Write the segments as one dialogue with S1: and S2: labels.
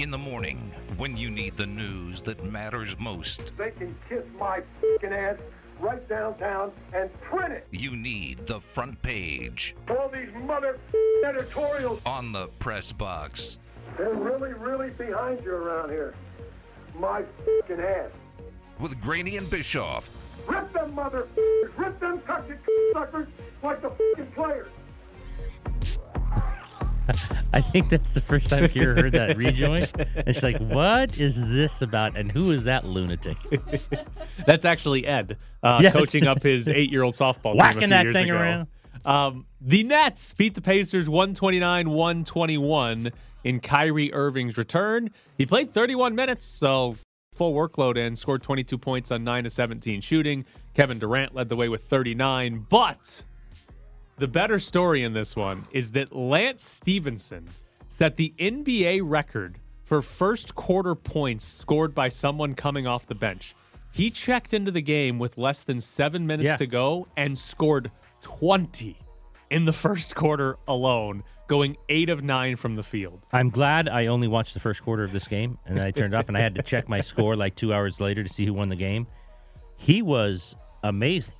S1: In the morning, when you need the news that matters most,
S2: They can kiss my fucking ass right downtown and print it.
S1: you need the front page
S2: All these mother editorials,
S1: on the press box.
S2: they're really, really behind you around here. My fucking ass.
S1: With Graney and Bischoff,
S2: Rip them mother rip them cocky suckers like the fucking players.
S3: I think that's the first time Kira heard that rejoin. And she's like, "What is this about? And who is that lunatic?"
S4: That's actually Ed uh,
S3: Yes.
S4: coaching up his eight-year-old softball team a
S3: Whacking
S4: few
S3: that
S4: years
S3: thing
S4: ago.
S3: around.
S4: Um, the Nets beat the Pacers 129-121 in Kyrie Irving's return. He played 31 minutes, so full workload and scored 22 points on 9 to 17 shooting. Kevin Durant led the way with 39, but the better story in this one is that Lance Stephenson set the NBA record for first quarter points scored by someone coming off the bench. He checked into the game with less than seven minutes
S3: Yeah.
S4: to go and scored 20 in the first quarter alone, going eight of nine from the field.
S3: I'm glad I only watched the first quarter of this game, and then I turned off, and I had to check my score like two hours later to see who won the game. He was amazing,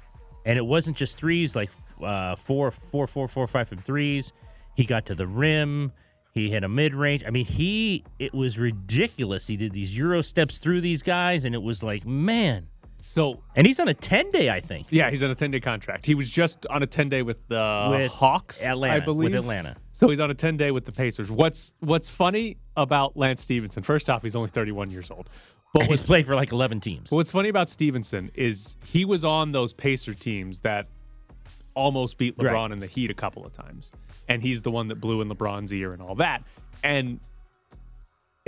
S3: and it wasn't just threes, like uh, four, four, four, four, five from threes. He got to the rim. He hit a mid range. I mean, he it was ridiculous. He did these euro steps through these guys, and it was like, man.
S4: So,
S3: And he's on a ten day, I think,
S4: yeah, he's on a 10 day contract. He was just on a 10 day with the
S3: with
S4: Hawks,
S3: Atlanta,
S4: I believe.
S3: with Atlanta.
S4: So he's on a 10 day with the Pacers. What's what's funny about Lance Stephenson? First off, he's only 31 years old. But
S3: He's played for like eleven teams.
S4: what's funny about Stephenson is he was on those Pacer teams that almost beat LeBron
S3: Right.
S4: in the Heat a couple of times. And he's the one that blew in LeBron's ear and all that. And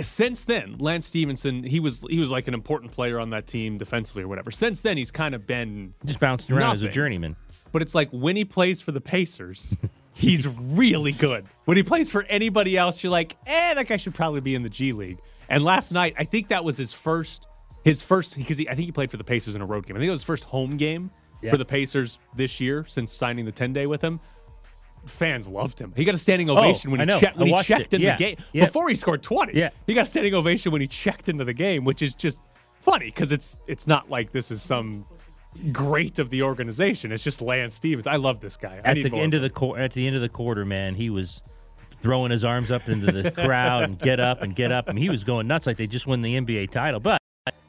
S4: since then, Lance Stephenson, he was he was like an important player on that team defensively or whatever. Since then, he's kind of been
S3: Just bouncing around as a journeyman.
S4: but it's like when he plays for the Pacers, he's really good. When he plays for anybody else, you're like, eh, that guy should probably be in the G League. And last night, I think that was his first, his first because I think he played for the Pacers in a road game. I think it was his first home game
S3: Yeah.
S4: for the Pacers this year since signing the 10 day with him. Fans loved him. He got a standing oh, ovation when
S3: Oh, I
S4: he, checked, when he checked
S3: it.
S4: in
S3: Yeah.
S4: the game
S3: Yeah.
S4: before he scored 20.
S3: Yeah.
S4: He got a standing ovation when he checked into the game, which is just funny because it's it's not like this is some great of the organization. It's just Lance Stevens. I love this guy. I
S3: at the end
S4: of
S3: of the qu- at the end of the quarter, man, he was throwing his arms up into the crowd and get up and get up, and he was going nuts like they just won the NBA title. But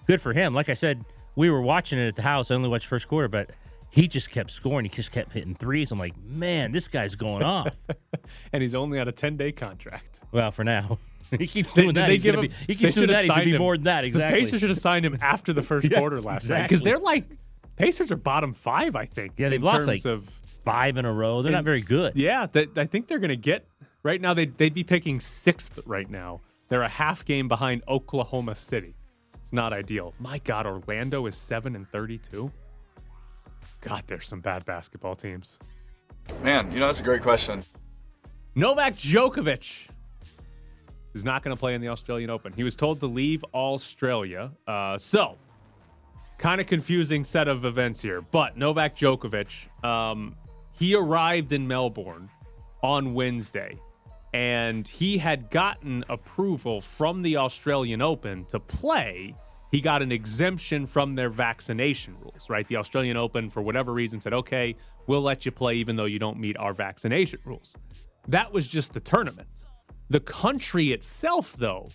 S3: good for him. Like I said, we were watching it at the house. I only watched first quarter, but he just kept scoring. He just kept hitting threes. I'm like, man, this guy's going off.
S4: and he's only on a 10 day contract.
S3: well, for now. He keeps doing
S4: did
S3: that.
S4: they
S3: He's
S4: give him-
S3: be, he
S4: they
S3: keeps doing that. He's gonna
S4: signed
S3: be more than that. Exactly.
S4: The Pacers should have signed him after the first
S3: Yes,
S4: quarter last night because they're like Pacers are bottom five, I think.
S3: Yeah, they've
S4: in
S3: lost,
S4: terms
S3: like,
S4: of
S3: Five in a row. They're not very good.
S4: yeah. That I think they're going to get right now. They they'd be picking sixth right now. They're a half game behind Oklahoma City. It's not ideal. My God, Orlando is seven and thirty-two. God, there's some bad basketball teams.
S5: Man, you know, that's a great question.
S4: Novak Djokovic is not going to play in the Australian Open. He was told to leave Australia. Uh, so, kind of confusing set of events here. But Novak Djokovic, um, he arrived in Melbourne on Wednesday, and he had gotten approval from the Australian Open to play. He got an exemption from their vaccination rules, right? The Australian Open, for whatever reason, said, okay, we'll let you play even though you don't meet our vaccination rules. That was just the tournament. The country itself, though,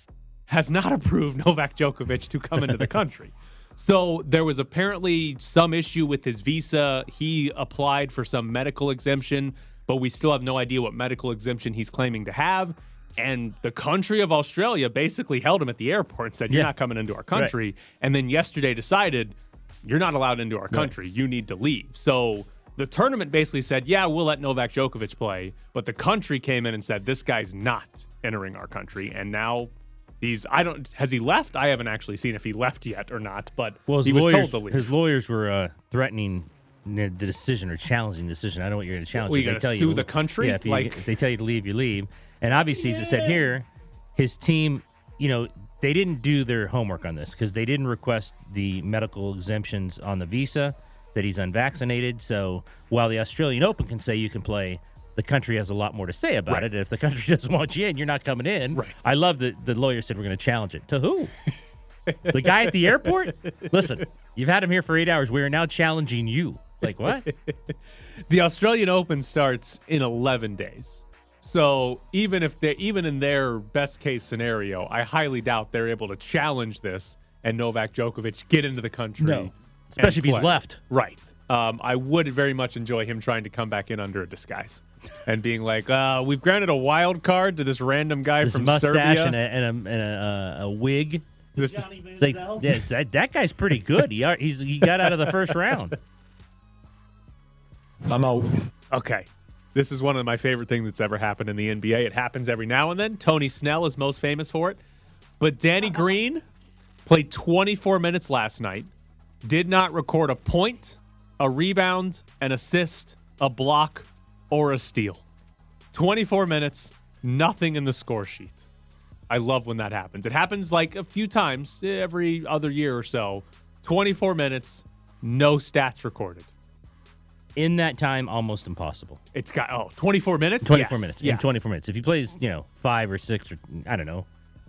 S4: has not approved Novak Djokovic to come into the country. So there was apparently some issue with his visa. He applied for some medical exemption, but we still have no idea what medical exemption he's claiming to have. And the country of Australia basically held him at the airport and said, You're
S3: Yeah.
S4: not coming into our country. And then yesterday decided, You're not allowed into our country. You need to leave. So the tournament basically said, Yeah, we'll let Novak Djokovic play. But the country came in and said, This guy's not entering our country. And now he's, I don't, has he left? I haven't actually seen if he left yet or not, but
S3: Well,
S4: he was
S3: lawyers,
S4: told to leave.
S3: his lawyers were uh, threatening the decision or challenging the decision. I don't know what you're going to challenge.
S4: Well, you
S3: they
S4: gonna sue
S3: you,
S4: the country?
S3: Yeah, if, you,
S4: Like-
S3: if they tell you to leave, you leave. And obviously, as it said here, his team, you know, they didn't do their homework on this because they didn't request the medical exemptions on the visa that he's unvaccinated. So while the Australian Open can say you can play, the country has a lot more to say about
S4: Right.
S3: it. And if the country doesn't want you in, you're not coming in.
S4: Right.
S3: I love that the lawyer said we're going to challenge it. To who? the guy at the airport? Listen, you've had him here for eight hours. We are now challenging you. Like what?
S4: The Australian Open starts in 11 days. So even if they even in their best case scenario, I highly doubt they're able to challenge this and Novak Djokovic get into the country.
S3: No. Especially if he's
S4: play.
S3: left.
S4: Right. Um, I would very much enjoy him trying to come back in under a disguise and being like, uh, "We've granted a wild card to this random guy
S3: This
S4: from
S3: mustache
S4: Serbia."
S3: and, a, and, a, and a, uh, a wig.
S4: This-
S3: It's like, yeah, it's- that, that guy's pretty good. He, he's, he got out of the first round.
S6: I'm out.
S4: Okay. This is one of my favorite things that's ever happened in the NBA. It happens every now and then. Tony Snell is most famous for it. But Danny uh-huh. Green played 24 minutes last night, did not record a point, a rebound, an assist, a block, or a steal. 24 minutes, nothing in the score sheet. I love when that happens. It happens like a few times every other year or so. 24 minutes, no stats recorded.
S3: In that time, almost impossible.
S4: It's got oh 24 minutes.
S3: 24
S4: Yes.
S3: minutes. In
S4: Yes.
S3: 24 minutes. If he plays, you know, five or six or I don't know,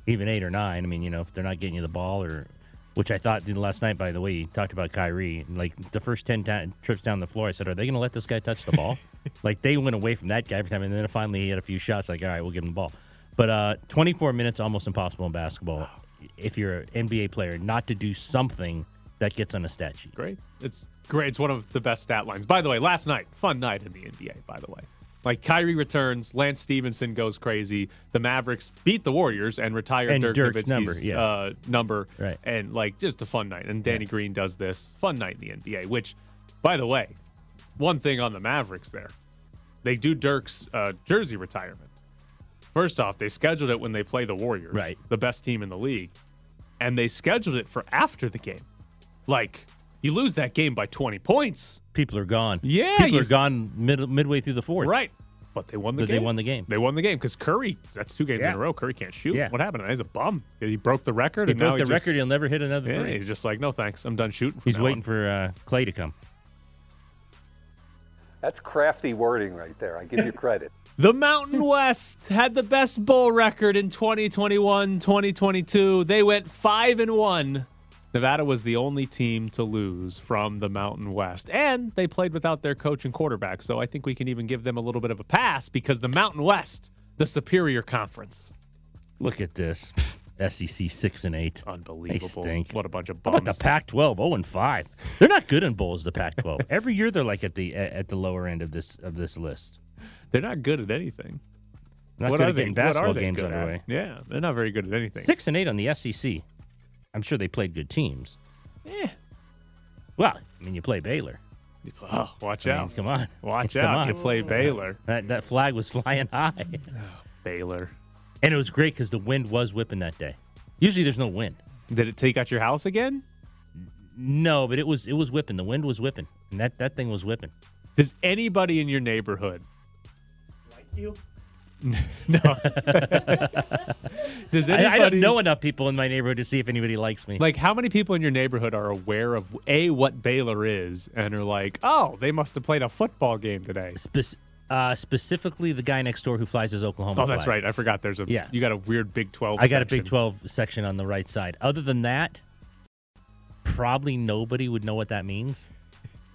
S3: even eight or nine, I mean, you know, if they're not getting you the ball or, which I thought last night, by the way, he talked about Kyrie. Like the first 10 ta- trips down the floor, I said, are they going to let this guy touch the ball? like they went away from that guy every time. And then finally he had a few shots, like, all right, we'll give him the ball. But uh, 24 minutes, almost impossible in basketball. If you're an NBA player, not to do something that gets on a stat sheet.
S4: Great. It's great. It's one of the best stat lines. By the way, last night, fun night in the NBA, by the way. Like Kyrie returns, Lance Stephenson goes crazy. The Mavericks beat the Warriors and retire Dirk
S3: Dirk's
S4: Nowitzki's
S3: number, yeah.
S4: uh, number.
S3: Right.
S4: And like just a fun night. And Danny Green does this. Fun night in the NBA, which, by the way, one thing on the Mavericks there, they do Dirk's uh, jersey retirement. First off, they scheduled it when they play the Warriors,
S3: Right.
S4: the best team in the league, and they scheduled it for after the game. Like you lose that game by 20 points,
S3: People are gone.
S4: Yeah,
S3: People
S4: you-
S3: are gone mid- midway through the fourth.
S4: right? But they won the
S3: But
S4: game.
S3: they won the game.
S4: They won the game because Curry. That's two games in a row. Curry can't shoot.
S3: Yeah.
S4: What happened? He's a bum. He broke the record.
S3: He
S4: and now
S3: broke the
S4: he just-
S3: record. He'll never hit another
S4: Yeah,
S3: three.
S4: he's just like, no thanks. I'm done shooting.
S3: He's waiting
S4: on."
S3: for uh, Clay to come.
S6: That's crafty wording right there. I give you credit.
S4: The Mountain West had the best bowl record in 2021, 2022. They went 5 and 1. Nevada was the only team to lose from the Mountain West. And they played without their coach and quarterback. So I think we can even give them a little bit of a pass because the Mountain West, the superior conference.
S3: Look at this. SEC six and eight.
S4: Unbelievable.
S3: stink.
S4: What a bunch of
S3: How about the Pac-12? 0 and five. They're not good in bowls. The Pac-12. Every year they're like at the at the lower end of this of this list.
S4: They're not good at anything.
S3: Not
S4: what
S3: good
S4: are
S3: at getting basketball games
S4: at? Yeah, they're not very good at anything.
S3: Six and eight on the SEC. I'm sure they played good teams.
S4: Eh.
S3: Well, I mean, you play Baylor.
S4: Oh, watch
S3: I mean,
S4: out.
S3: come on.
S4: Watch
S3: Come
S4: out.
S3: on.
S4: You play Baylor.
S3: That that flag was flying high,
S4: Baylor.
S3: and it was great because the wind was whipping that day. Usually there's no wind.
S4: Did it take out your house again?
S3: No, but it was it was whipping. The wind was whipping, and that that thing was whipping.
S4: Does anybody in your neighborhood like you? no. Does
S3: I,
S4: anybody
S3: I don't know enough people in my neighborhood to see if anybody likes me.
S4: like how many people in your neighborhood are aware of a what Baylor is and are like, oh, they must have played a football game today.
S3: Spec- uh, specifically, the guy next door who flies his Oklahoma.
S4: Oh, that's
S3: flag.
S4: right. I forgot. There's a
S3: Yeah.
S4: You got a weird Big Twelve.
S3: I got a Big 12 section on the right side. Other than that, probably nobody would know what that means.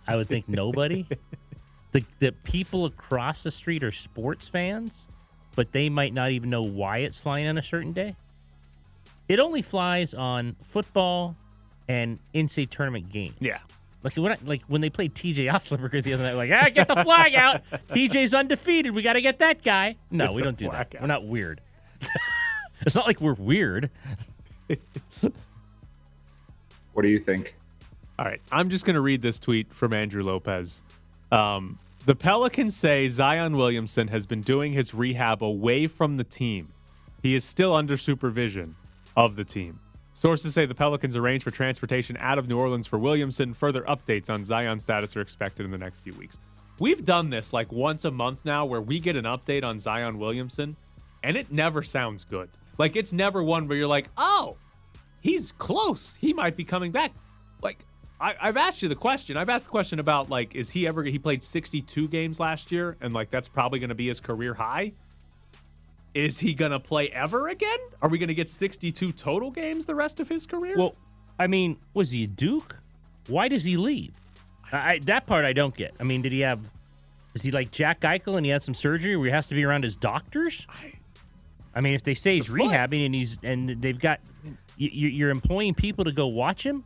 S3: I would think nobody. the the people across the street are sports fans, but they might not even know why it's flying on a certain day. It only flies on football and in-state tournament games.
S4: Yeah.
S3: Like when I, like when they played TJ Oslenberger the other night, like ah, get the flag out. TJ's undefeated. We got to get that guy. No,
S4: Get
S3: we don't do that.
S4: out.
S3: We're not weird. it's not like we're weird.
S7: What do you think?
S4: All right, I'm just going to read this tweet from Andrew Lopez. Um, the Pelicans say Zion Williamson has been doing his rehab away from the team. He is still under supervision of the team. Sources say the Pelicans arranged for transportation out of New Orleans for Williamson. Further updates on Zion's status are expected in the next few weeks. We've done this like once a month now where we get an update on Zion Williamson, and it never sounds good. Like, it's never one where you're like, oh, he's close. He might be coming back. I, I've asked you the question. I've asked the question about like, is he ever? He played 62 games last year, and like that's probably going to be his career high. Is he going to play ever again? Are we going to get 62 total games the rest of his career?
S3: Well, I mean, was he a Duke? Why does he leave? I, I, that part I don't get. I mean, did he have? Is he like Jack Eichel and he had some surgery where he has to be around his doctors? I mean, if they say he's
S4: a foot.
S3: rehabbing and he's and they've got you, you're employing people to go watch him,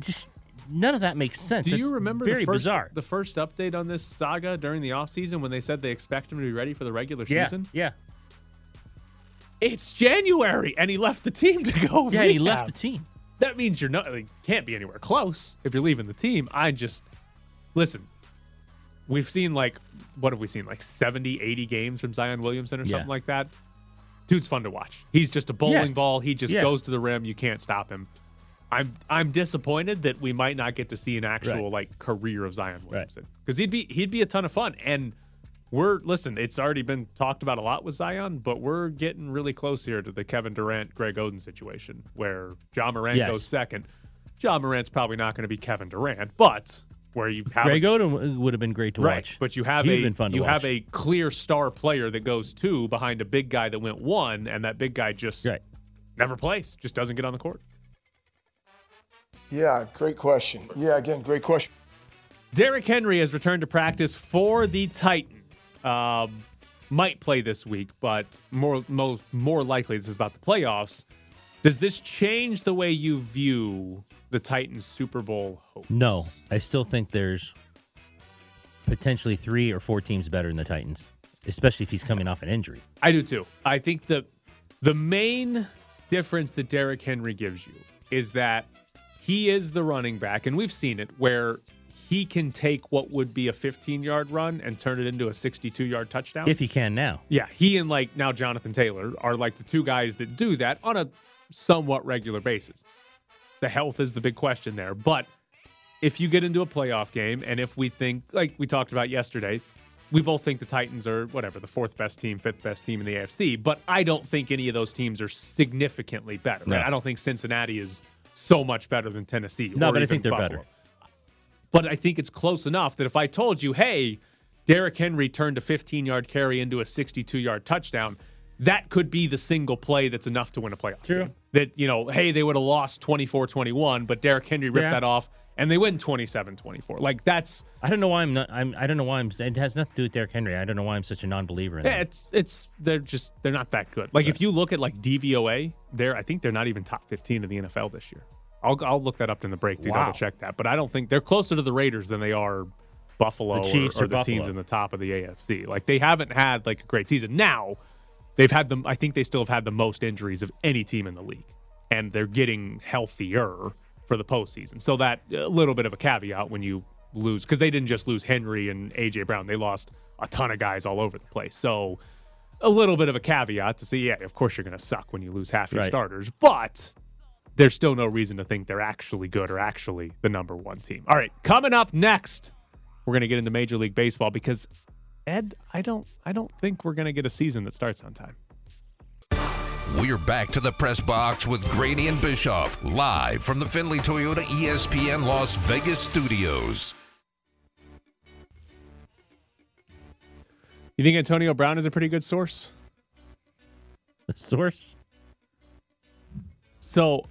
S3: just none of that makes sense.
S4: Do you
S3: It's
S4: remember
S3: very
S4: the first
S3: bizarre?
S4: the first update on this saga during the offseason when they said they expect him to be ready for the regular
S3: yeah,
S4: season?
S3: yeah,
S4: It's January, and he left the team to go.
S3: yeah. He left the team.
S4: that means you're not like, can't be anywhere close if you're leaving the team. I just listen. We've seen like what have we seen like 70, 80 games from Zion Williamson or
S3: Yeah.
S4: something like that. Dude's fun to watch. He's just a bowling
S3: Yeah.
S4: ball. He just goes to the rim. You can't stop him. I'm I'm disappointed that we might not get to see an actual
S3: Right.
S4: like career of Zion Williamson because he'd be he'd be a ton of fun and. We're listen. It's already been talked about a lot with Zion, but we're getting really close here to the Kevin Durant, Greg Oden situation, where Ja Morant
S3: Yes.
S4: goes second. Ja Morant's probably not going to be Kevin Durant, but where you have
S3: Greg Oden would have been great to
S4: right,
S3: watch.
S4: but you have
S3: He'd
S4: a
S3: been fun to
S4: you have a clear star player that goes two behind a big guy that went one, and that big guy just
S3: Right.
S4: never plays, just doesn't get on the court.
S2: Yeah, great question. Yeah, again, great question.
S4: Derrick Henry has returned to practice for the Titans. Um, might play this week, but more most more likely this is about the playoffs. Does this change the way you view the Titans Super Bowl hope?
S3: No, I still think there's potentially three or four teams better than the Titans, especially if he's coming off an injury.
S4: I do too. I think the the main difference that Derrick Henry gives you is that he is the running back, and we've seen it where he can take what would be a 15 yard run and turn it into a 62 yard touchdown.
S3: If he can now.
S4: Yeah, he and like now Jonathan Taylor are like the two guys that do that on a somewhat regular basis. The health is the big question there, but if you get into a playoff game and if we think like we talked about yesterday, we both think the Titans are whatever, the fourth best team, fifth best team in the AFC, but I don't think any of those teams are significantly better. Right?
S3: No.
S4: I don't think Cincinnati is so much better than Tennessee.
S3: No, but I think they're
S4: Buffalo.
S3: better.
S4: But I think it's close enough that if I told you, hey, Derrick Henry turned a 15 yard carry into a 62 yard touchdown, that could be the single play that's enough to win a playoff.
S3: True.
S4: game. That, you know, hey, they would have lost 24 21, but Derrick Henry ripped
S3: Yeah.
S4: that off and they win 27 24. Like, that's,
S3: I don't know why I'm not. I'm. I don't know why I'm. It has nothing to do with Derrick Henry. I don't know why I'm such a non-believer in
S4: yeah,
S3: that.
S4: it's, it's, they're just, they're not that good. Like, if you look at like DVOA, they're, I think they're not even top 15 in the NFL this year. I'll, I'll look that up in the break to
S3: Wow.
S4: double check that. But I don't think they're closer to the Raiders than they are Buffalo
S3: The
S4: or-
S3: Chiefs
S4: or,
S3: or
S4: the teams in the top of the AFC. Like they haven't had like a great season. Now they've had them. I think they still have had the most injuries of any team in the league, and they're getting healthier for the postseason. So that a little bit of a caveat when you lose because they didn't just lose Henry and AJ Brown. They lost a ton of guys all over the place. So a little bit of a caveat to say, yeah, of course you're going to suck when you lose half your
S3: Right.
S4: starters, but there's still no reason to think they're actually good or actually the number one team. All right, coming up next, we're going to get into Major League Baseball because Ed, I don't, I don't think we're going to get a season that starts on time.
S1: We're back to the press box with Graney and Bischoff, live from the Findlay Toyota ESPN Las Vegas studios.
S4: You think Antonio Brown is a pretty good source?
S3: The source.
S4: So,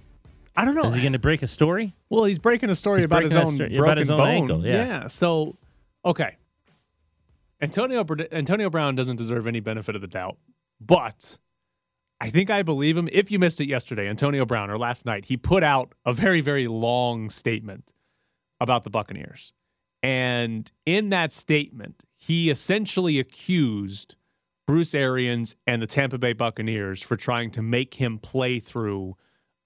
S4: I don't know.
S3: Is he going to break a story?
S4: Well, he's breaking a story
S3: He's
S4: about his
S3: a
S4: own
S3: story-
S4: broken
S3: about his own
S4: bone.
S3: ankle, yeah.
S4: So, okay. Antonio Antonio Brown doesn't deserve any benefit of the doubt, but I think I believe him. If you missed it yesterday, Antonio Brown or last night, he put out a very very long statement about the Buccaneers. And in that statement, he essentially accused Bruce Arians and the Tampa Bay Buccaneers for trying to make him play through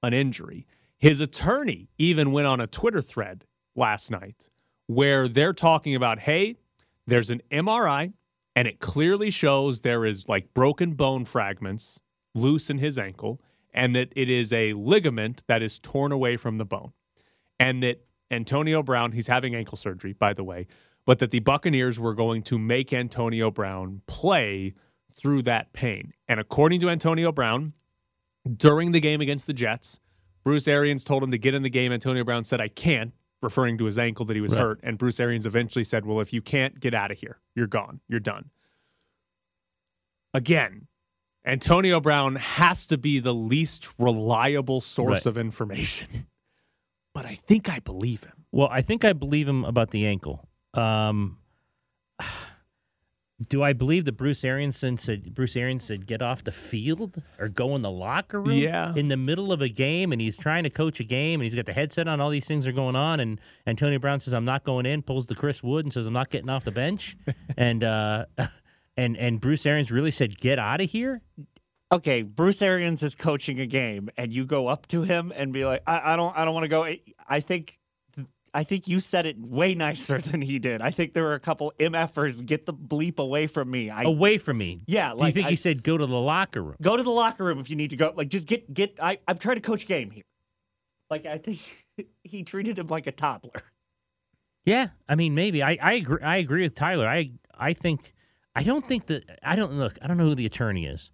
S4: an injury. His attorney even went on a Twitter thread last night where they're talking about, hey, there's an MRI and it clearly shows there is like broken bone fragments loose in his ankle and that it is a ligament that is torn away from the bone. And that Antonio Brown, he's having ankle surgery, by the way, but that the Buccaneers were going to make Antonio Brown play through that pain. And according to Antonio Brown, during the game against the Jets, Bruce Arians told him to get in the game. Antonio Brown said, I can't. referring to his ankle that he was
S3: Right.
S4: hurt. And Bruce Arians eventually said, Well, if you can't get out of here, you're gone. You're done. Again, Antonio Brown has to be the least reliable source
S3: Right.
S4: of information. But I think I believe him.
S3: Well, I think I believe him about the ankle. Um, do I believe that Bruce Arians said Bruce Arians said get off the field or go in the locker room?
S4: Yeah.
S3: in the middle of a game, and he's trying to coach a game, and he's got the headset on. All these things are going on, and Antonio Brown says I'm not going in. Pulls the Chris Wood and says I'm not getting off the bench, and uh, and and Bruce Arians really said get out of here.
S8: okay, Bruce Arians is coaching a game, and you go up to him and be like, "I, I don't, I don't want to go." I think, I think you said it way nicer than he did. I think there were a couple mfers. Get the bleep away from me. I
S3: Away from me.
S8: yeah,
S3: Do you think
S8: I-
S3: he said go to the locker room?
S8: go to the locker room if you need to go. Like just get get. I I'm trying to coach game here. Like I think he treated him like a toddler.
S3: Yeah, I mean, maybe I, I agree. I agree with Tyler. I I think I don't think that I don't look. I don't know who the attorney is,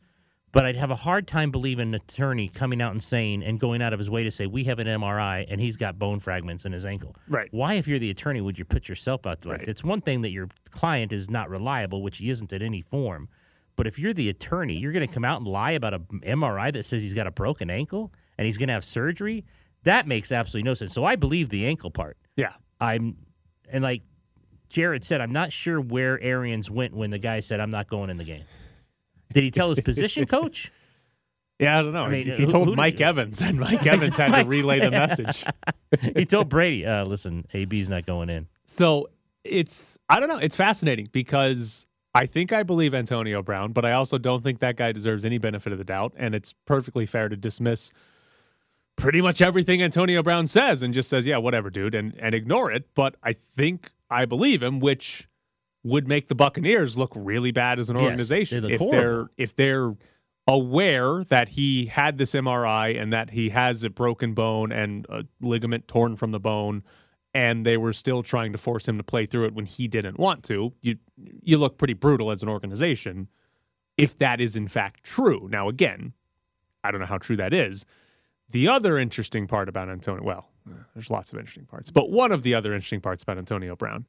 S3: but I'd have a hard time believing an attorney coming out and saying and going out of his way to say we have an MRI and he's got bone fragments in his ankle.
S4: Right.
S3: Why, if you're the attorney, would you put yourself out there?
S4: Right.
S3: It's one thing that your client is not reliable, which he isn't in any form. But if you're the attorney, you're going to come out and lie about a MRI that says he's got a broken ankle and he's going to have surgery. That makes absolutely no sense. So I believe the ankle part.
S4: Yeah.
S3: I'm, and like Jared said, I'm not sure where Arians went when the guy said, I'm not going in the game. Did he tell his position coach?
S4: Yeah, I don't know.
S3: I mean,
S4: he,
S3: who-
S4: told
S3: who did-
S4: Mike Evans, and Mike Evans had to relay the message.
S3: he told Brady, uh, listen, AB's not going in.
S4: So it's I don't know. It's fascinating because I think I believe Antonio Brown, but I also don't think that guy deserves any benefit of the doubt. And it's perfectly fair to dismiss pretty much everything Antonio Brown says and just says, "Yeah, whatever, dude," and and ignore it. But I think I believe him, which would make the Buccaneers look really bad as an
S3: Yes,
S4: organization
S3: they
S4: if
S3: horrible.
S4: they're if they're aware that he had this MRI and that he has a broken bone and a ligament torn from the bone and they were still trying to force him to play through it when he didn't want to you you look pretty brutal as an organization if that is in fact true now again i don't know how true that is the other interesting part about antonio well there's lots of interesting parts but one of the other interesting parts about antonio brown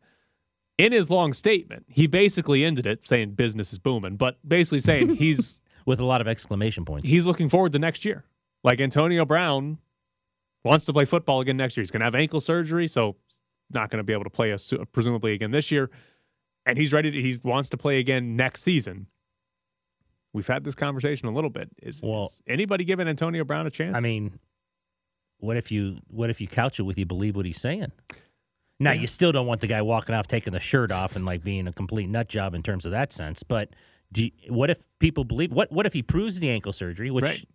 S4: in his long statement he basically ended it saying business is booming but basically saying he's
S3: With a lot of exclamation points.
S4: he's looking forward to next year. Like Antonio Brown wants to play football again next year. He's going to have ankle surgery, so not going to be able to play us presumably again this year. And he's ready to, he wants to play again next season. We've had this conversation a little bit. Is,
S3: Well-
S4: is anybody giving Antonio Brown a chance?
S3: I mean, what if you what if you couch it with you believe what he's saying? Now you still don't want the guy walking off taking the shirt off and like being a complete nut job in terms of that sense. But do you, what if people believe what what if he proves the ankle surgery, which
S4: Right.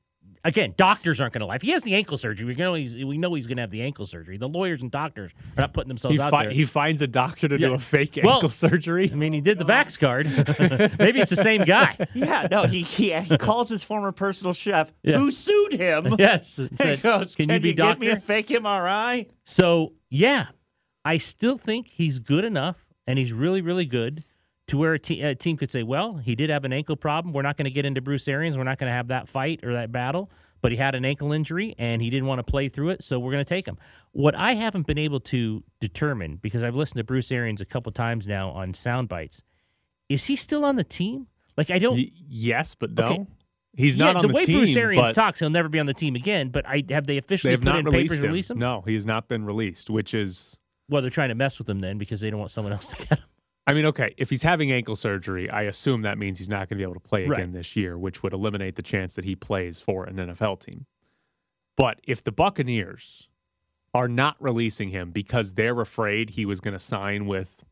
S3: again doctors aren't going to lie. If he has the ankle surgery, we know he's we know he's going to have the ankle surgery. The lawyers and doctors are not putting themselves
S4: he,
S3: out
S4: fi-
S3: there.
S4: he finds a doctor to do a fake
S3: Well,
S4: ankle surgery.
S3: I mean, he did the Vax card. Maybe it's the same guy.
S8: Yeah, no, he he, he calls his former personal chef
S3: Yeah.
S8: who sued him.
S3: yes.
S8: He
S3: Said,
S8: goes,
S3: Can you be doctor?
S8: give me a fake MRI?
S3: So yeah, I still think he's good enough, and he's really, really good to where a, te- a team could say, "Well, he did have an ankle problem. We're not going to get into Bruce Arians. We're not going to have that fight or that battle." But he had an ankle injury, and he didn't want to play through it, so we're going to take him. What I haven't been able to determine, because I've listened to Bruce Arians a couple times now on sound bites, is he still on the team? Like I don't.
S4: Y- yes, but no.
S3: Okay.
S4: He's
S3: yeah,
S4: not on
S3: the, team.
S4: the,
S3: way
S4: team.
S3: Bruce Arians talks, he'll never be on the team again. But I have they
S4: they
S3: officially
S4: have
S3: put in papers
S4: him.
S3: release him?
S4: No, he has not been released, which is
S3: Well, they're trying to mess with him then because they don't want someone else to get him.
S4: I mean, okay, if he's having ankle surgery, I assume that means he's not going to be able to play again
S3: Right.
S4: this year, which would eliminate the chance that he plays for an NFL team. But if the Buccaneers are not releasing him because they're afraid he was going to sign with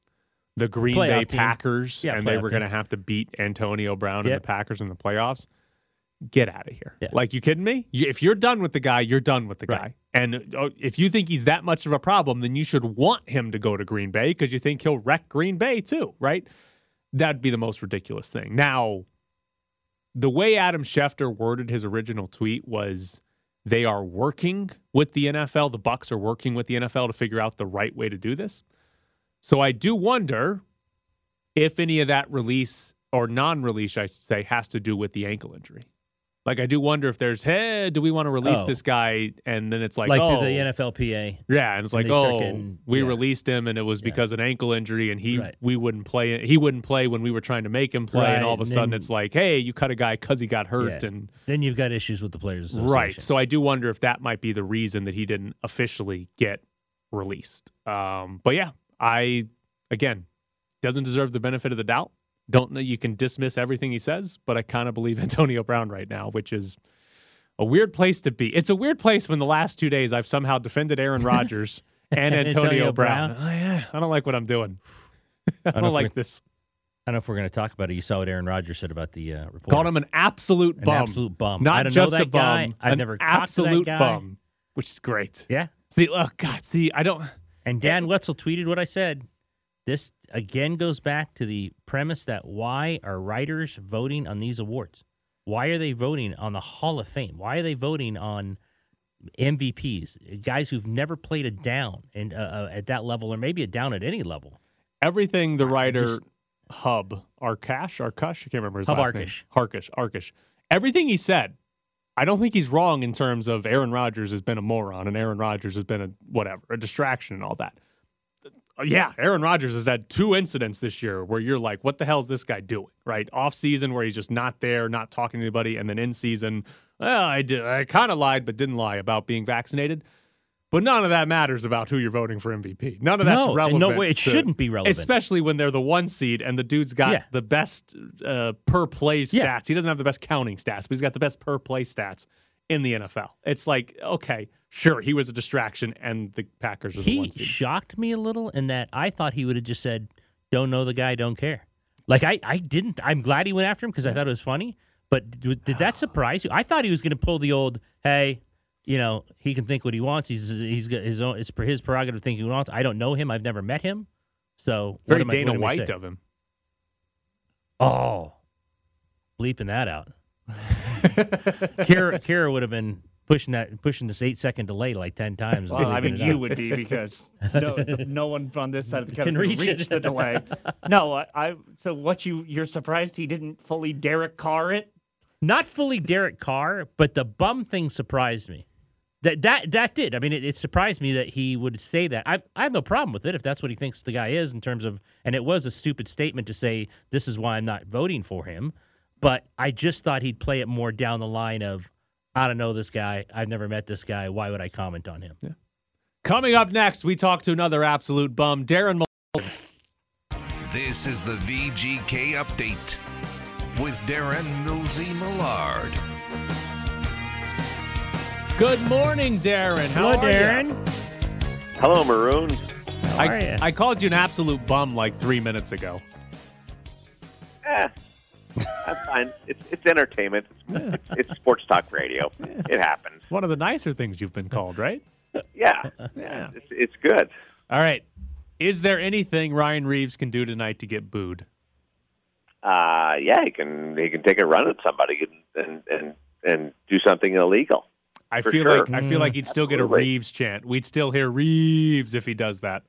S4: the Green
S3: Playoff
S4: Bay
S3: team.
S4: Packers
S3: Yeah,
S4: and they were going to have to beat Antonio Brown
S3: Yep.
S4: and the Packers in the playoffs, get out of here.
S3: Yeah.
S4: Like, you kidding me? If you're done with the guy, you're done with the
S3: Right.
S4: guy. And uh, if you think he's that much of a problem, then you should want him to go to Green Bay because you think he'll wreck Green Bay too, right? That'd be the most ridiculous thing. Now, the way Adam Schefter worded his original tweet was they are working with the NFL. The Bucs are working with the NFL to figure out the right way to do this. So I do wonder if any of that release or non-release, I should say, has to do with the ankle injury. Like I do wonder if there's, hey, do we want to release
S3: Oh.
S4: this guy? And then it's like,
S3: Like,
S4: oh,
S3: the NFLPA.
S4: yeah, and it's like,
S3: start
S4: oh,
S3: getting-
S4: we
S3: yeah.
S4: released him, and it was
S3: Yeah.
S4: because an ankle injury, and he
S3: Right.
S4: we wouldn't play. He wouldn't play when we were trying to make him play, and all of a
S3: and
S4: sudden
S3: then-
S4: it's like, hey, you cut a guy because he got hurt,
S3: Yeah.
S4: and
S3: Then you've got issues with the Players
S4: right. So I do wonder if that might be the reason that he didn't officially get released. Um, but yeah, I again doesn't deserve the benefit of the doubt. Don't know you can dismiss everything he says, but I kind of believe Antonio Brown right now, which is a weird place to be. It's a weird place when the last two days I've somehow defended Aaron Rodgers and Antonio,
S3: Antonio
S4: Brown.
S3: Brown.
S4: Oh, yeah, I don't like what I'm doing. I
S3: know
S4: don't like this.
S3: I don't know if we're going to talk about it. You saw what Aaron Rodgers said about the uh, report.
S4: Called him an absolute
S3: An
S4: bum.
S3: absolute bum.
S4: Not
S3: I don't
S4: just
S3: know
S4: a bum.
S3: I've
S4: an
S3: never talked to that
S4: absolute bum, which is great.
S3: Yeah.
S4: See, oh God, see, I don't.
S3: And Dan Wetzel tweeted what I said. This again goes back to the premise that why are writers voting on these awards? Why are they voting on the Hall of Fame? Why are they voting on MVPs, guys who've never played a down and uh, uh, at that level, or maybe a down at any level?
S4: everything the writer
S3: just-
S4: Hub Arkash Arkush I can't remember his
S3: Hub
S4: last
S3: Arkush.
S4: name Harkish Arkish everything he said I don't think he's wrong in terms of Aaron Rodgers has been a moron and Aaron Rodgers has been a whatever a distraction and all that yeah Aaron Rodgers has had two incidents this year where you're like what the hell is this guy doing right off season where he's just not there not talking to anybody and then in season well I did I kind of lied but didn't lie about being vaccinated but none of that matters about who you're voting for MVP. None of that's
S3: No,
S4: relevant.
S3: no way. It
S4: to-
S3: shouldn't be relevant.
S4: Especially when they're the one seed and the dude's got
S3: Yeah.
S4: the best uh, per play stats.
S3: Yeah.
S4: He doesn't have the best counting stats, but he's got the best per play stats in the NFL. It's like, okay, sure, he was a distraction and the Packers are the
S3: He
S4: one seed.
S3: shocked me a little in that I thought he would have just said, "Don't know the guy, don't care." Like I, I didn't. I'm glad he went after him because I thought it was funny. But did, did that surprise you? I thought he was going to pull the old, "Hey, you know, he can think what he wants. He's he's got his own. It's for his prerogative to think what he wants. I don't know him. I've never met him. So
S4: Very Dana
S3: I
S4: White of him.
S3: Oh, bleeping that out. Kira, Kira would have been pushing that, pushing this eight second delay like ten times.
S8: Well, I mean, you would be because no, no one on this side of the
S3: Can
S8: camera can
S3: reach
S8: reach,
S3: it.
S8: the delay. No, I, I. So what you you're surprised he didn't fully Derek Carr it?
S3: Not fully Derek Carr, but the bum thing surprised me. That that that did. I mean, it, it surprised me that he would say that. I I have no problem with it if that's what he thinks the guy is in terms of. And it was a stupid statement to say this is why I'm not voting for him. But I just thought he'd play it more down the line of I don't know this guy. I've never met this guy. Why would I comment on him?
S4: Coming up next, we talk to another absolute bum, Darren. Mal-
S1: This is the VGK update with Darren Millsy Millard.
S4: Good morning, Darren. How
S3: Hello,
S4: are ya?
S3: Darren.
S9: Hello, Maroon.
S3: How are
S4: I. I called you an absolute bum like three minutes ago.
S9: Eh, that's fine. It's it's entertainment. It's, it's, it's sports talk radio. It happens.
S4: One of the nicer things you've been called, right?
S9: Yeah,
S4: Yeah.
S9: it's, it's good.
S4: All right. Is there anything Ryan Reaves can do tonight to get booed?
S9: Uh, yeah, he can he can take a run at somebody and and and, and do something illegal.
S4: I feel
S9: sure.
S4: like I feel like he'd still get a Reaves chant. We'd still hear Reaves if he does that.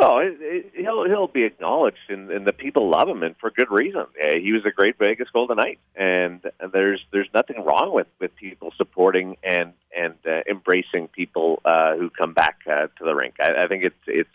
S9: No, it, it, he'll he'll be acknowledged, and, and the people love him, and for good reason. Uh, he was a great Vegas Golden Knight, and, there's there's nothing wrong with, with people supporting and and uh, embracing people uh, who come back uh, to the rink. I, I think it's it's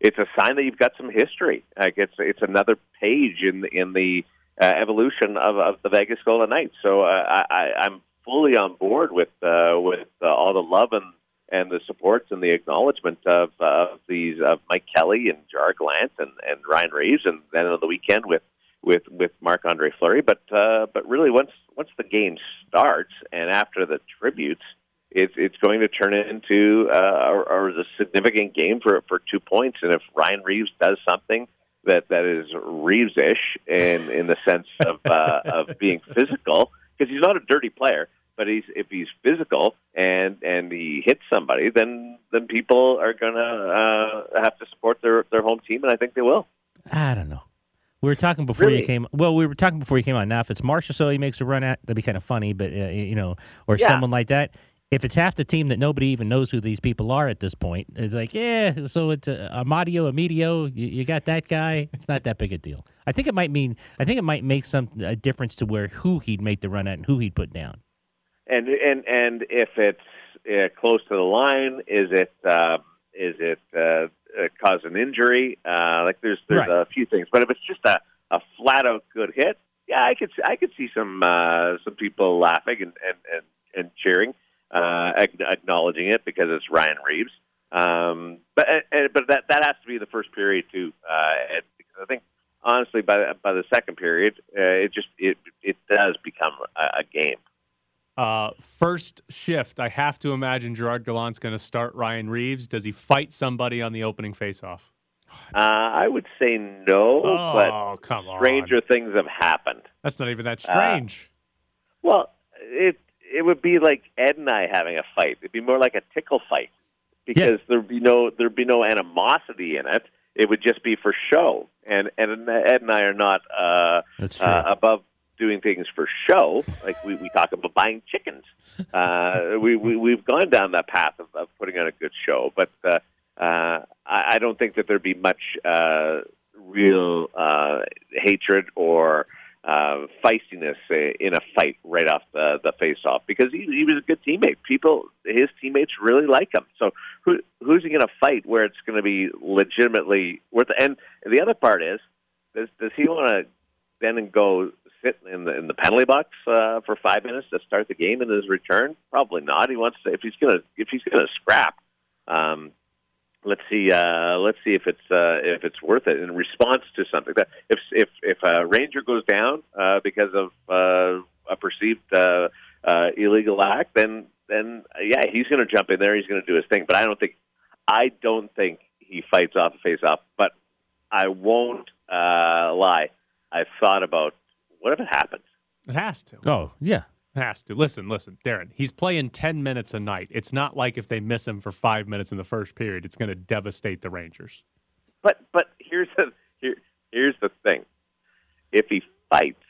S9: it's a sign that you've got some history. Like it's it's another page in in the uh, evolution of, of the Vegas Golden Knights. So uh, I, I, I'm fully on board with uh, with uh, all the love and and the supports and the acknowledgement of of these of Mike Kelly and Gerard Gallant and, and Ryan Reaves, and then on the weekend with with with Marc Andre Fleury. But uh, but really, once once the game starts and after the tributes, it's it's going to turn into uh, or a significant game for for two points. And if Ryan Reaves does something that that is Reaves-ish in in the sense of uh, of being physical, because he's not a dirty player but he's if he's physical and and he hits somebody, then then people are gonna uh, have to support their their home team, and I think they will.
S3: I don't know. We were talking before you
S9: Really?
S3: came. Well, we were talking before you came on. Now, if it's Marchessault, so he makes a run at, that'd be kind of funny. But uh, you know, or
S9: Yeah.
S3: someone like that. If it's half the team that nobody even knows who these people are at this point, it's like, yeah. So it's uh, Amadio, Amidio. You, you got that guy. It's not that big a deal. I think it might mean. I think it might make some a difference to where who he'd make the run at and who he'd put down.
S9: And and and if it's uh, close to the line, is it uh, is it uh, uh, cause an injury? Uh, like there's there's
S3: Right.
S9: a few things, but if it's just a, a flat out good hit, yeah, I could I could see some uh, some people laughing and and and, and cheering, uh, ac- acknowledging it because it's Ryan Reaves. Um, but and, but that that has to be the first period too. Uh, because I think honestly, by by the second period, uh, it just it it does become a, a game.
S4: Uh, first shift, I have to imagine Gerard Gallant's going to start Ryan Reaves. Does he fight somebody on the opening faceoff?
S9: Uh, I would say no,
S4: Oh,
S9: but
S4: come on.
S9: stranger things have happened.
S4: That's not even that strange.
S9: Well, it it would be like Ed and I having a fight. It'd be more like a tickle fight because there'd be no there'd be no animosity in it. It would just be for show. And and Ed and I are not uh,
S3: That's true.
S9: uh, above doing things for show. Like we, we talk about buying chickens. Uh, we, we we've gone down that path of, of putting on a good show, but uh, uh, I, I don't think that there'd be much uh, real uh, hatred or uh, feistiness uh, in a fight right off the the face off because he, he was a good teammate. People, his teammates really like him. So who who's he going to fight where it's going to be legitimately worth? It? And the other part is, does does he want to then and go sit in the in the penalty box uh, for five minutes to start the game in his return? Probably not. He wants to if he's gonna if he's gonna scrap. Um, let's see. Uh, let's see if it's uh, if it's worth it in response to something. That if if if a ranger goes down uh, because of uh, a perceived uh, uh, illegal act, then then uh, yeah, he's going to jump in there. He's going to do his thing. But I don't think I don't think he fights off a face off. But I won't uh, lie. I've thought about what if it happens.
S4: It has to.
S3: oh yeah.
S4: It has to. Listen, listen, Darren. He's playing 10 minutes a night. It's not like if they miss him for five minutes in the first period, it's going to devastate the Rangers.
S9: But but here's the here, here's the thing. If he fights,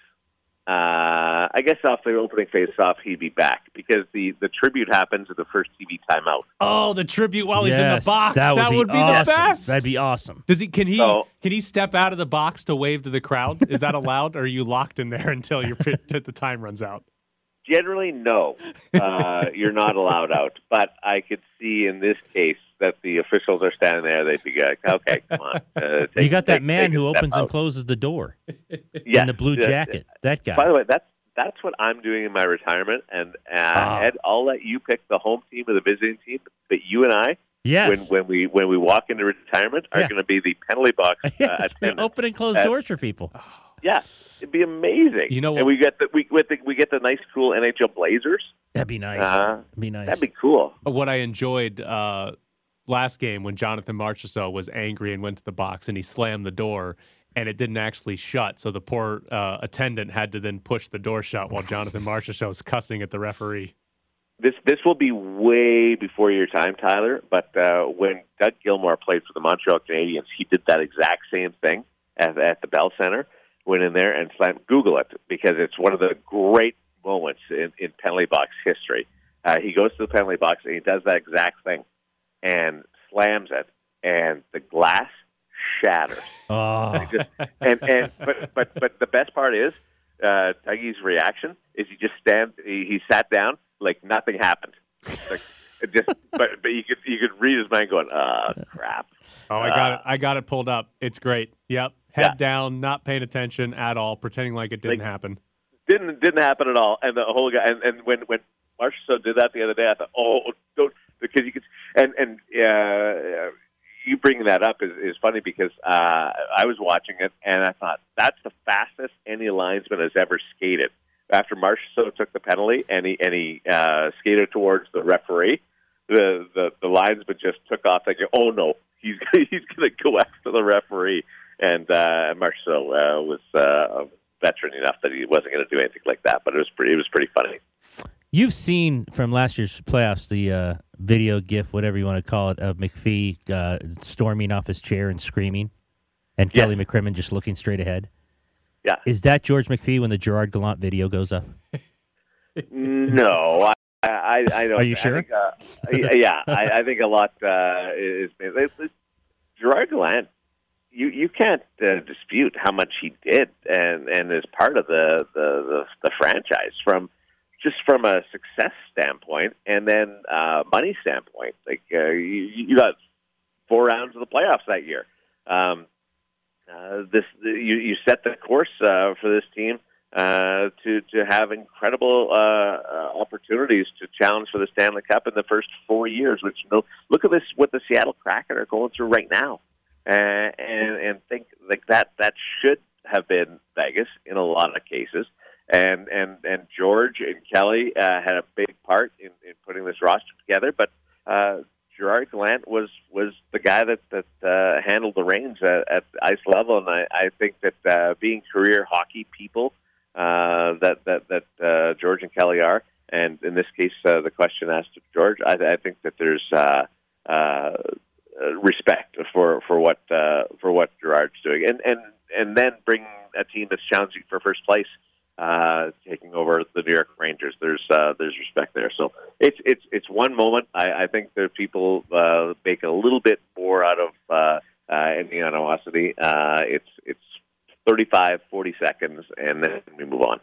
S9: uh, I guess off the opening face-off, he'd be back because the the tribute happens at the first TV timeout.
S4: Oh, the tribute while he's in the box.
S3: That would, be,
S4: the
S3: awesome.
S4: best.
S3: That'd be awesome.
S4: Does he? Can he?
S9: So-
S4: can he step out of the box to wave to the crowd? Is that allowed, or are you locked in there until your the time runs out?
S9: Generally, no, uh, you're not allowed out. But I could see in this case that the officials are standing there. They'd be like, "Okay, come on." Uh, take,
S3: you got that
S9: take-
S3: man
S9: take
S3: who
S9: step
S3: opens and closes the door
S9: Yes,
S3: in the blue
S9: yes.
S3: jacket. That guy.
S9: By the way, that's that's what I'm doing in my retirement. And uh,
S3: Ah.
S9: Ed, I'll let you pick the home team or the visiting team, but you and I,
S3: yes.
S9: when when we when we walk into retirement, are
S3: Yeah.
S9: going to be the penalty box uh,
S3: yes.
S9: attendants.
S3: Open and close doors for people.
S9: Yeah, it'd be amazing.
S4: You know what-
S9: and we get the we get the we get the nice cool NHL Blazers.
S3: That'd be nice.
S9: Uh,
S3: That'd be nice.
S9: That'd be cool.
S4: What I enjoyed uh, last game when Jonathan Marchessault was angry and went to the box and he slammed the door and it didn't actually shut. So the poor uh, attendant had to then push the door shut while Jonathan Marchessault was cussing at the referee.
S9: This this will be way before your time, Tyler. But uh, when Doug Gilmour played for the Montreal Canadiens, he did that exact same thing at, at the Bell Center. Went in there and slammed. Google it because it's one of the great moments in, in penalty box history. Uh, he goes to the penalty box and he does that exact thing and slams it, and the glass shatters.
S3: Oh,
S9: Just- and and but but but the best part is uh, Dougie's reaction is he just stand he, he sat down like nothing happened. Like, just but but you could you could read his mind going, ah crap.
S4: Oh, I got it. I got it pulled up. It's great. Yep. Head
S9: Yeah.
S4: down, not paying attention at all, pretending like it didn't
S9: Like-
S4: happen.
S9: Didn't didn't happen at all. And the whole guy and, and when when Marchessault did that the other day, I thought, oh, don't because you could and and uh, you bringing that up is, is funny because uh, I was watching it and I thought that's the fastest any linesman has ever skated. After Marchessault took the penalty and he and he uh, skated towards the referee, the the the linesman just took off thinking, oh no, he's he's going to go after the referee. And uh, Marchessault uh, was uh, veteran enough that he wasn't going to do anything like that. But it was pretty it was pretty funny.
S3: You've seen from last year's playoffs the uh, video gif, whatever you want to call it, of McPhee uh, storming off his chair and screaming, and
S9: Yeah.
S3: Kelly McCrimmon just looking straight ahead.
S9: Yeah.
S3: Is that George McPhee when the Gerard Gallant video goes up?
S9: No, I, I, I don't.
S3: Are you
S9: I
S3: sure?
S9: think, uh, yeah, I, I think a lot uh, is. It's, it's, Gerard Gallant, you you can't uh, dispute how much he did and and is part of the the the, the franchise from just from a success standpoint, and then uh, money standpoint. Like uh, you, you got four rounds of the playoffs that year. Um, uh, this you, you set the course uh, for this team uh, to to have incredible uh, uh, opportunities to challenge for the Stanley Cup in the first four years. Which you know, look at this what the Seattle Kraken are going through right now, uh, and and think like that that should have been Vegas in a lot of cases. And and and George and Kelly uh, had a big part in, in putting this roster together, but uh, Gerard Gallant was was the guy that that uh, handled the reins at, at ice level, and I, I think that uh, being career hockey people uh, that that that uh, George and Kelly are, and in this case, uh, the question asked of George, I, I think that there's uh, uh, respect for for what uh, for what Gerard's doing, and and and then bring a team that's challenging for first place. Uh, taking over the New York Rangers, there's uh, there's respect there. So it's it's it's one moment. I, I think that people uh, make a little bit more out of uh, uh, the animosity. Uh, it's it's 35, 40 seconds, and then we move on.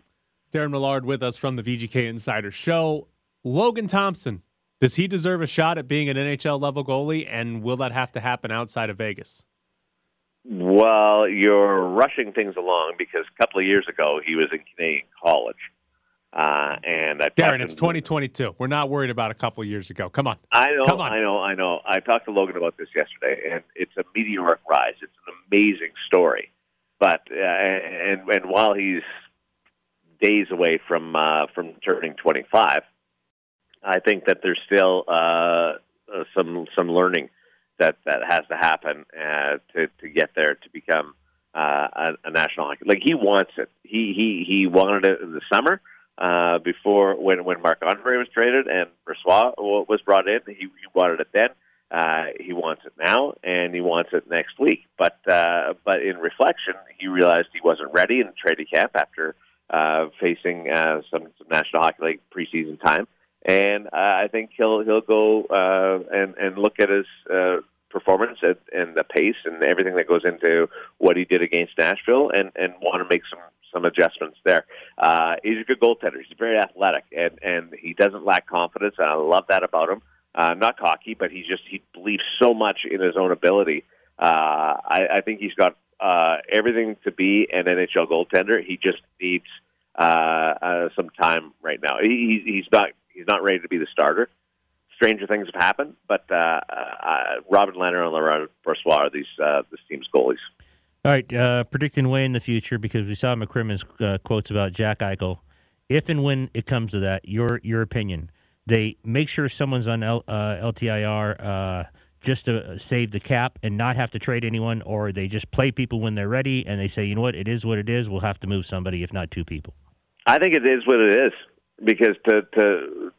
S4: Darren Millard with us from the VGK Insider Show. Logan Thompson, does he deserve a shot at being an NHL level goalie, and will that have to happen outside of Vegas?
S9: Well, you're rushing things along because a couple of years ago he was in Canadian college. Uh, and I
S4: Darren, it's 2022. We're not worried about a couple of years ago. Come on.
S9: I know,
S4: Come on.
S9: I know, I know. I talked to Logan about this yesterday, and it's a meteoric rise. It's an amazing story, but uh, and and while he's days away from uh, from turning 25, I think that there's still uh, uh, some some learning that that has to happen uh, to to get there to become uh, a, a national hockey. Like he wants it. He he he wanted it in the summer uh, before when when Marc Andre was traded and Brossoit was brought in. He, he wanted it then. Uh, he wants it now, and he wants it next week. But uh, but in reflection, he realized he wasn't ready in training camp after uh, facing uh, some, some National Hockey League preseason time. And uh, I think he'll he'll go uh, and and look at his uh, performance and, and the pace and everything that goes into what he did against Nashville, and and want to make some some adjustments there. Uh, he's a good goaltender. He's very athletic, and and he doesn't lack confidence, and I love that about him. Uh, not cocky, but he just he believes so much in his own ability. Uh, I, I think he's got uh, everything to be an NHL goaltender. He just needs uh, uh, some time right now. He, he's not he's not ready to be the starter. Stranger things have happened, but uh, uh, Robin Lehner and Laurent Brossoit are these uh, this team's goalies.
S3: All right, uh, predicting way in the future because we saw McCrimmon's uh, quotes about Jack Eichel. If and when it comes to that, your your opinion, they make sure someone's on L, uh, LTIR uh, just to save the cap and not have to trade anyone, or they just play people when they're ready and they say, you know what, it is what it is. We'll have to move somebody, if not two people.
S9: I think it is what it is because to to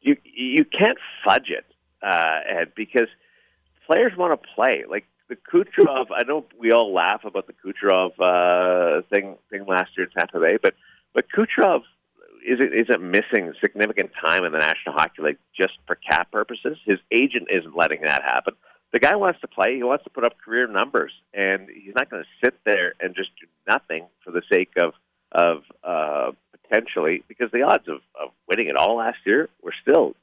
S9: you you can't fudge it, uh, Ed, because players want to play. Like the Kucherov, I know we all laugh about the Kucherov uh, thing thing last year in Tampa Bay, but but Kucherov isn't isn't missing significant time in the National Hockey League just for cap purposes. His agent isn't letting that happen. The guy wants to play. He wants to put up career numbers, and he's not going to sit there and just do nothing for the sake of of uh, potentially because the odds of, of winning it all last year were still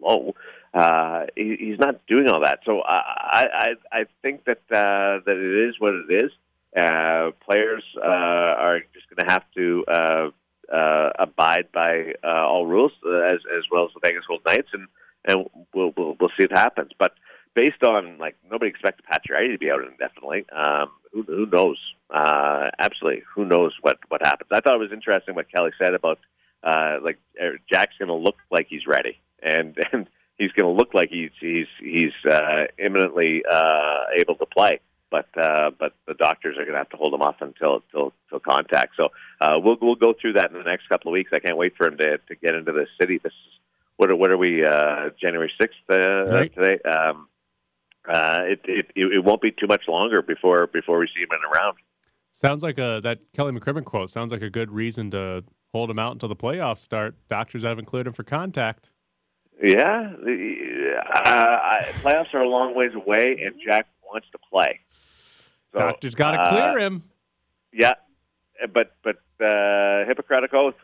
S9: low. Uh, he, he's not doing all that, so I I, I think that uh, that it is what it is. Uh, players uh, are just going to have to uh, uh, abide by uh, all rules, uh, as as well as the Vegas Golden Knights, and and we'll we'll, we'll see what happens. But based on like nobody expected Pacioretty to be out indefinitely. Um, who, who knows? Uh, absolutely, who knows what what happens? I thought it was interesting what Kelly said about uh, like uh, Jack's going to look like he's ready, and and he's going to look like he's he's he's uh, imminently uh, able to play. But uh, but the doctors are going to have to hold him off until until, until contact. So uh, we'll we'll go through that in the next couple of weeks. I can't wait for him to to get into the city. This is what are, what are we uh, January sixth uh,
S3: Right.
S9: today? Um, uh, it, it it won't be too much longer before before we see him in a round.
S4: Sounds like a that Kelly McCrimmon quote sounds like a good reason to hold him out until the playoffs start. Doctors haven't cleared him for contact.
S9: Yeah, the, uh, playoffs are a long ways away, and Jack wants to play. So,
S4: Doctors got to
S9: uh,
S4: clear him.
S9: Yeah, but but uh, Hippocratic oath.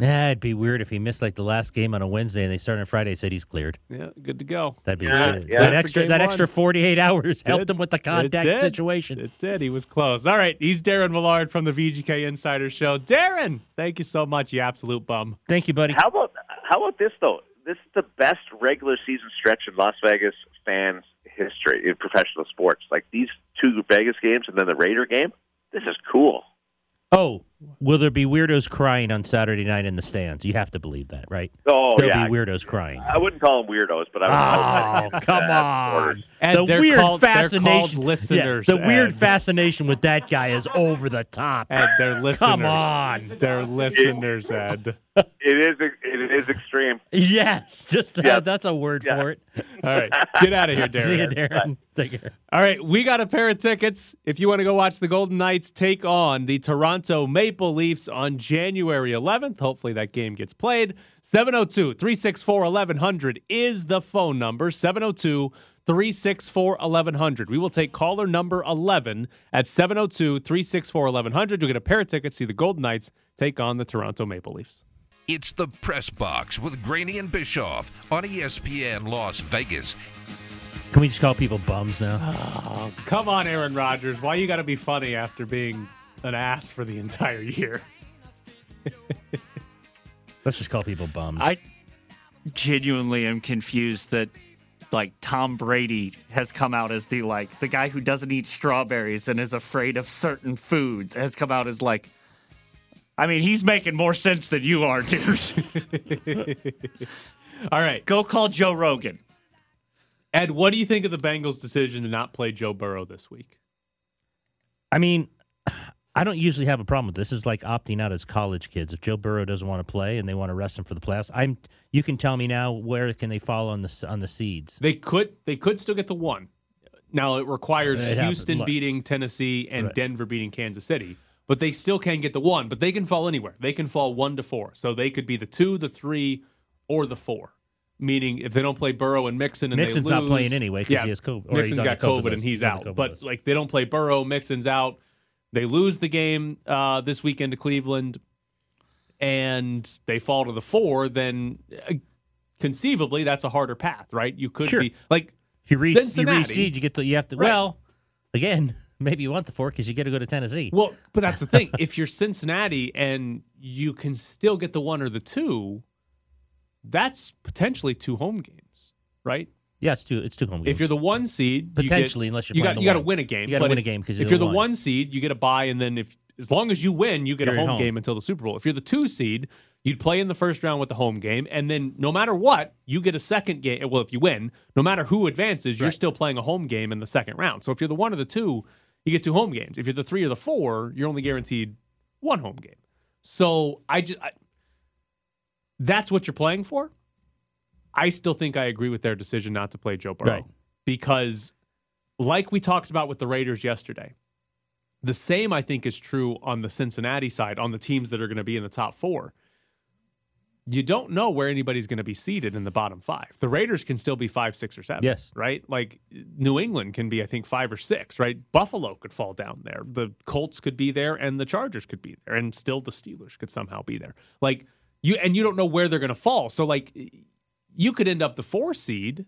S3: Yeah, it'd be weird if he missed like the last game on a Wednesday and they started on Friday and said he's cleared.
S4: Yeah, good to go.
S3: That'd be
S9: Yeah,
S3: good.
S9: yeah.
S3: that extra that
S4: one.
S3: extra 48 hours helped
S4: Did.
S3: him with the contact
S4: did.
S3: situation.
S4: It did. He was close. All right. He's Darren Millard from the VGK Insider Show. Darren, thank you so much, you absolute bum.
S3: Thank you, buddy.
S9: How about how about this though? This is the best regular season stretch in Las Vegas fans history in professional sports. Like these two Vegas games and then the Raider game. This is cool.
S3: Oh, will there be weirdos crying on Saturday night in the stands? You have to believe that, right?
S9: Oh
S3: There'll
S9: yeah,
S3: be weirdos crying.
S9: I wouldn't call them weirdos, but I would.
S3: Oh, come
S9: uh,
S3: on.
S4: And
S3: the
S4: they're
S3: weird
S4: called- they're called
S3: fascination.
S4: listeners,
S3: Yeah, the weird fascination with that guy is over the top.
S4: Ed, they're listeners.
S3: Come on.
S4: They're listeners, Ed.
S9: It is it is extreme.
S3: Yes, just uh,
S9: Yeah.
S3: that's a word
S9: Yeah.
S3: for it.
S4: All right. Get out of here,
S3: See you,
S4: Darren.
S3: Darren. Take care.
S4: All right, we got a pair of tickets. If you want to go watch the Golden Knights take on the Toronto Maple Leafs on January 11th, hopefully that game gets played. 702 364 1100 is the phone number. 702 364 1100. We will take caller number 11 at 702 364 1100 to get a pair of tickets to see the Golden Knights take on the Toronto Maple Leafs.
S1: It's the Press Box with Graney and Bischoff on ESPN Las Vegas.
S3: Can we just call people bums now?
S4: Oh, come on, Aaron Rodgers. Why you got to be funny after being an ass for the entire year?
S3: Let's just call people bums.
S8: I genuinely am confused that like Tom Brady has come out as the like the guy who doesn't eat strawberries and is afraid of certain foods has come out as like I mean, he's making more sense than you are, dude.
S4: All right.
S8: Go call Joe Rogan.
S4: Ed, what do you think of the Bengals' decision to not play Joe Burrow this week?
S3: I mean, I don't usually have a problem with this. This is like opting out as college kids. If Joe Burrow doesn't want to play and they want to rest him for the playoffs, I'm. You can tell me now where can they fall on the on the seeds?
S4: They could they could still get the one. Now it requires
S3: It.
S4: Houston beating Tennessee and
S3: Right.
S4: Denver beating Kansas City, but they still can get the one. But they can fall anywhere. They can fall one to four, so they could be the two, the three, or the four. Meaning, if they don't play Burrow and Mixon, and
S3: Mixon's
S4: they
S3: not
S4: lose,
S3: playing anyway 'cause
S4: yeah,
S3: he has COVID-
S4: Mixon's
S3: on
S4: got
S3: COVID
S4: COVID, and he's
S3: He's
S4: out.
S3: COVID
S4: But like they don't play Burrow, Mixon's out. They lose the game uh, this weekend to Cleveland, and they fall to the four. Then uh, conceivably, that's a harder path, right? You could
S3: Sure.
S4: be like
S3: If you, re- you reseed, you get to you have to.
S4: Right.
S3: Well, again, maybe you want the four because you get to go to Tennessee.
S4: Well, but that's the thing. if you're Cincinnati and you can still get the one or the two, that's potentially two home games, right?
S3: Yeah, it's two. It's two home games.
S4: If you're the one seed, you get-
S3: Potentially, unless you're
S4: you
S3: playing
S4: got you got to win a game.
S3: You gotta win
S4: if-
S3: a game 'cause
S4: if
S3: you're the one.
S4: one seed, you get a bye, and then if as long as you win, you get
S3: You're
S4: a home,
S3: home.
S4: game until the Super Bowl. If you're the two seed, you'd play in the first round with the home game, and then no matter what, you get a second game. Well, if you win, no matter who advances, you're still playing a home game in the second round. So if you're the one or the two, you get two home games. If you're the three or the four, you're only guaranteed one home game. So I just I, that's what you're playing for. I still think I agree with their decision not to play Joe Burrow
S3: Right.
S4: because, like we talked about with the Raiders yesterday, the same I think is true on the Cincinnati side, on the teams that are going to be in the top four. You don't know where anybody's going to be seated in the bottom five. The Raiders can still be five, six, or seven.
S3: Yes.
S4: Right? Like New England can be, I think, five or six, right? Buffalo could fall down there. The Colts could be there and the Chargers could be there. And still the Steelers could somehow be there. Like you and you don't know where they're going to fall. So like you could end up the four seed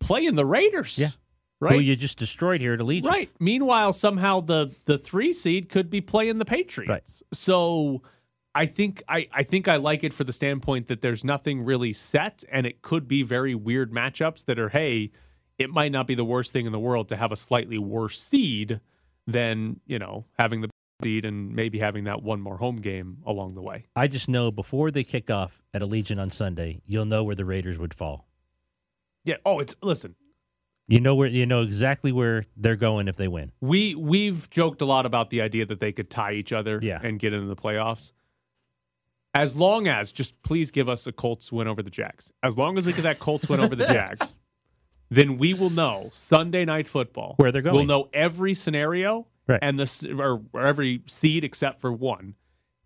S4: playing the Raiders.
S3: Yeah.
S4: Right.
S3: Who you just destroyed here at Allegiant.
S4: Right. Meanwhile, somehow the the three seed could be playing the Patriots.
S3: Right.
S4: So I think I, I think I like it for the standpoint that there's nothing really set and it could be very weird matchups that are, hey, it might not be the worst thing in the world to have a slightly worse seed than, you know, having the seed and maybe having that one more home game along the way.
S3: I just know before they kick off at Allegiant on Sunday, you'll know where the Raiders would fall.
S4: Yeah. Oh, it's listen,
S3: You know where you know exactly where they're going if they win.
S4: We we've joked a lot about the idea that they could tie each other
S3: Yeah.
S4: and get into the playoffs. As long as just please give us a Colts win over the Jags. As long as we get that Colts win over the Jags, then we will know Sunday night football
S3: Where they're going.
S4: We'll know every scenario
S3: Right.
S4: and the or, or every seed except for one,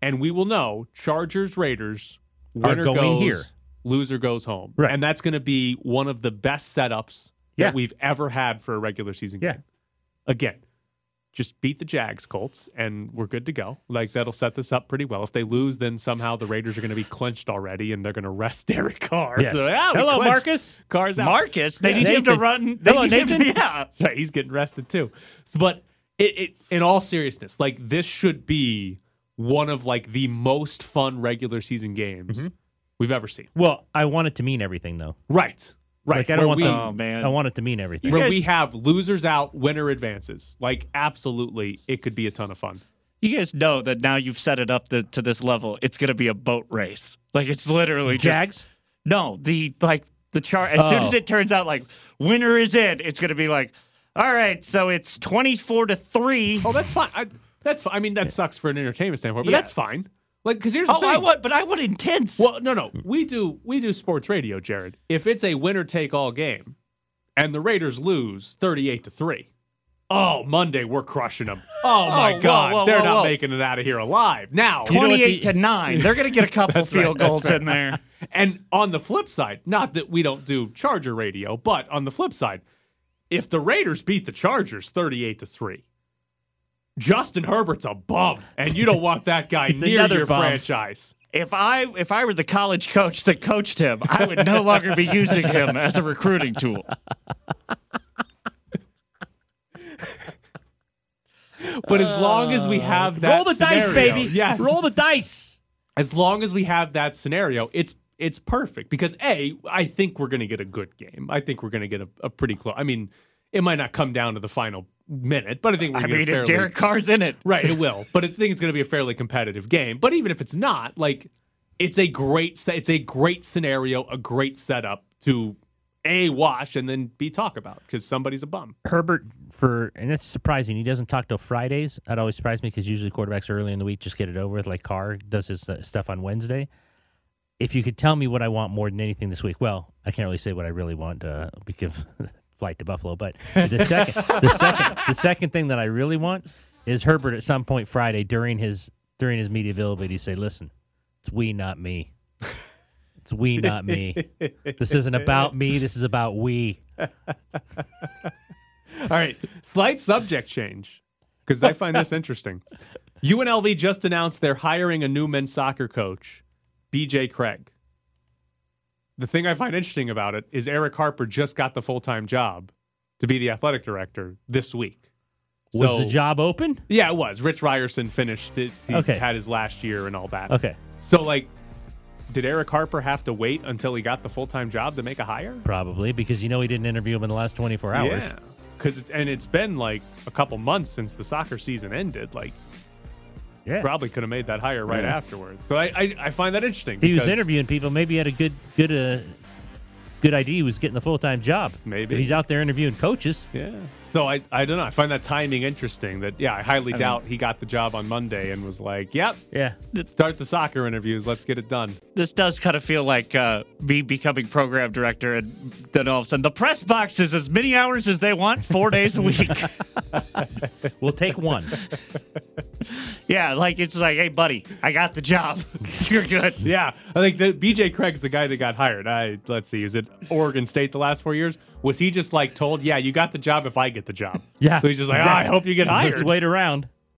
S4: and we will know Chargers Raiders winner
S3: going
S4: goes,
S3: here.
S4: loser goes home,
S3: Right.
S4: and that's going to be one of the best setups
S3: Yeah.
S4: that we've ever had for a regular season
S3: Yeah.
S4: game. Again, just beat the Jags Colts and we're good to go. Like that'll set this up pretty well. If they lose, then somehow the Raiders are going to be clinched already and they're going to rest Derek Carr.
S3: Yes.
S4: Like, "Ah, we
S3: Hello,
S4: clinched.
S3: Marcus.
S4: Carr's out.
S8: Marcus, they
S3: Yeah.
S8: need him to run. They
S3: Hello,
S8: need him to- yeah.
S4: That's right. He's getting rested too. But it, it, in all seriousness, like this should be one of like the most fun regular season games
S3: Mm-hmm.
S4: we've ever seen.
S3: Well, I want it to mean everything, though.
S4: Right. Right.
S3: Like I don't want
S4: we,
S3: the,
S8: Oh, man.
S3: I want it to mean everything.
S4: where
S8: guys-
S4: we have losers out, winner advances. Like absolutely, it could be a ton of fun.
S8: You guys know that now you've set it up the, to this level. It's going to be a boat race. Like it's literally just
S3: Jags.
S8: no the like the chart. As soon
S3: Oh.
S8: as it turns out like winner is in, it's going to be like, all right, so it's twenty four to three.
S4: Oh, that's fine. I, that's. I mean, that sucks for an entertainment standpoint, but
S8: Yeah.
S4: that's fine. Like, because here's the
S8: Oh,
S4: thing.
S8: I want, but I want intense.
S4: Well, no, no. We do we do sports radio, Jared. If it's a winner take all game and the Raiders lose 38 to 3. Oh, Monday we're crushing them. Oh my oh,
S8: whoa,
S4: god,
S8: whoa,
S4: they're
S8: whoa,
S4: not
S8: whoa.
S4: making it out of here alive. Now,
S8: Twenty eight
S3: the-
S8: to nine. They're going to get a couple
S4: That's right,
S8: field goals
S4: right.
S8: in there.
S4: and on the flip side, not that we don't do Charger radio, but on the flip side, if the Raiders beat the Chargers 38 to 3, Justin Herbert's a bum, and you don't want that guy near your
S3: bum.
S4: franchise.
S8: If I if I were the college coach that coached him, I would no longer be using him as a recruiting tool.
S4: But as long as we have uh, that
S3: Roll the dice, baby.
S4: Yes.
S3: Roll the dice.
S4: as long as we have that scenario, it's it's perfect because a I think we're going to get a good game. I think we're going to get a, a pretty close. I mean, it might not come down to the final minute, but I think we're gonna.
S8: I
S4: going
S8: mean,
S4: to
S8: if
S4: fairly
S8: Derek Carr's in it,
S4: right. It will, but I think it's going to be a fairly competitive game. But even if it's not, like it's a great it's a great scenario, a great setup to a watch and then b talk about because somebody's a bum.
S3: Herbert for and it's surprising he doesn't talk till Fridays. That always surprised me because usually quarterbacks early in the week just get it over with. Like Carr does his uh, stuff on Wednesday. If you could tell me what I want more than anything this week, well, I can't really say what I really want uh, because flight to Buffalo. But the second, the second, the second thing that I really want is Herbert at some point Friday during his during his media availability to say, "Listen, it's we, not me. It's we, not me. This isn't about me. This is about we."
S4: All right, slight subject change because I find this interesting. UNLV just announced they're hiring a new men's soccer coach, BJ Craig. The thing I find interesting about it is Erick Harper just got the full time job to be the athletic director this week.
S3: Was
S4: So-
S3: the job open?
S4: Yeah, it was. Rich Ryerson finished it. He
S3: Okay.
S4: had his last year and all that.
S3: Okay.
S4: So, like, did Erick Harper have to wait until he got the full time job to make a hire?
S3: Probably because you know he didn't interview him in the last 24 hours.
S4: Yeah, because it's and it's been like a couple months since the soccer season ended. Like,
S3: Yeah.
S4: probably could have made that hire right afterwards. So I, I I find that interesting.
S3: He was interviewing people. Maybe he had a good good uh, good idea. He was getting the full time job.
S4: Maybe.
S3: If he's out there interviewing coaches.
S4: Yeah. So I I don't know. I find that timing interesting. That yeah, I highly doubt he got the job on Monday and was like, "Yep,
S3: Yeah.
S4: start the soccer interviews. Let's get it done."
S8: this does kind of feel like uh, me becoming program director, and then all of a sudden the press box is as many hours as they want, four days a week.
S3: We'll take one.
S8: yeah, like it's like, hey, buddy, I got the job. You're good.
S4: Yeah, I think that BJ Craig's the guy that got hired. I let's see, is it Oregon State the last four years? Was he just like told, "Yeah, you got the job if I get the job"?
S3: Yeah.
S4: So he's just like, "Ah, I hope you get hired."
S3: Let's wait around.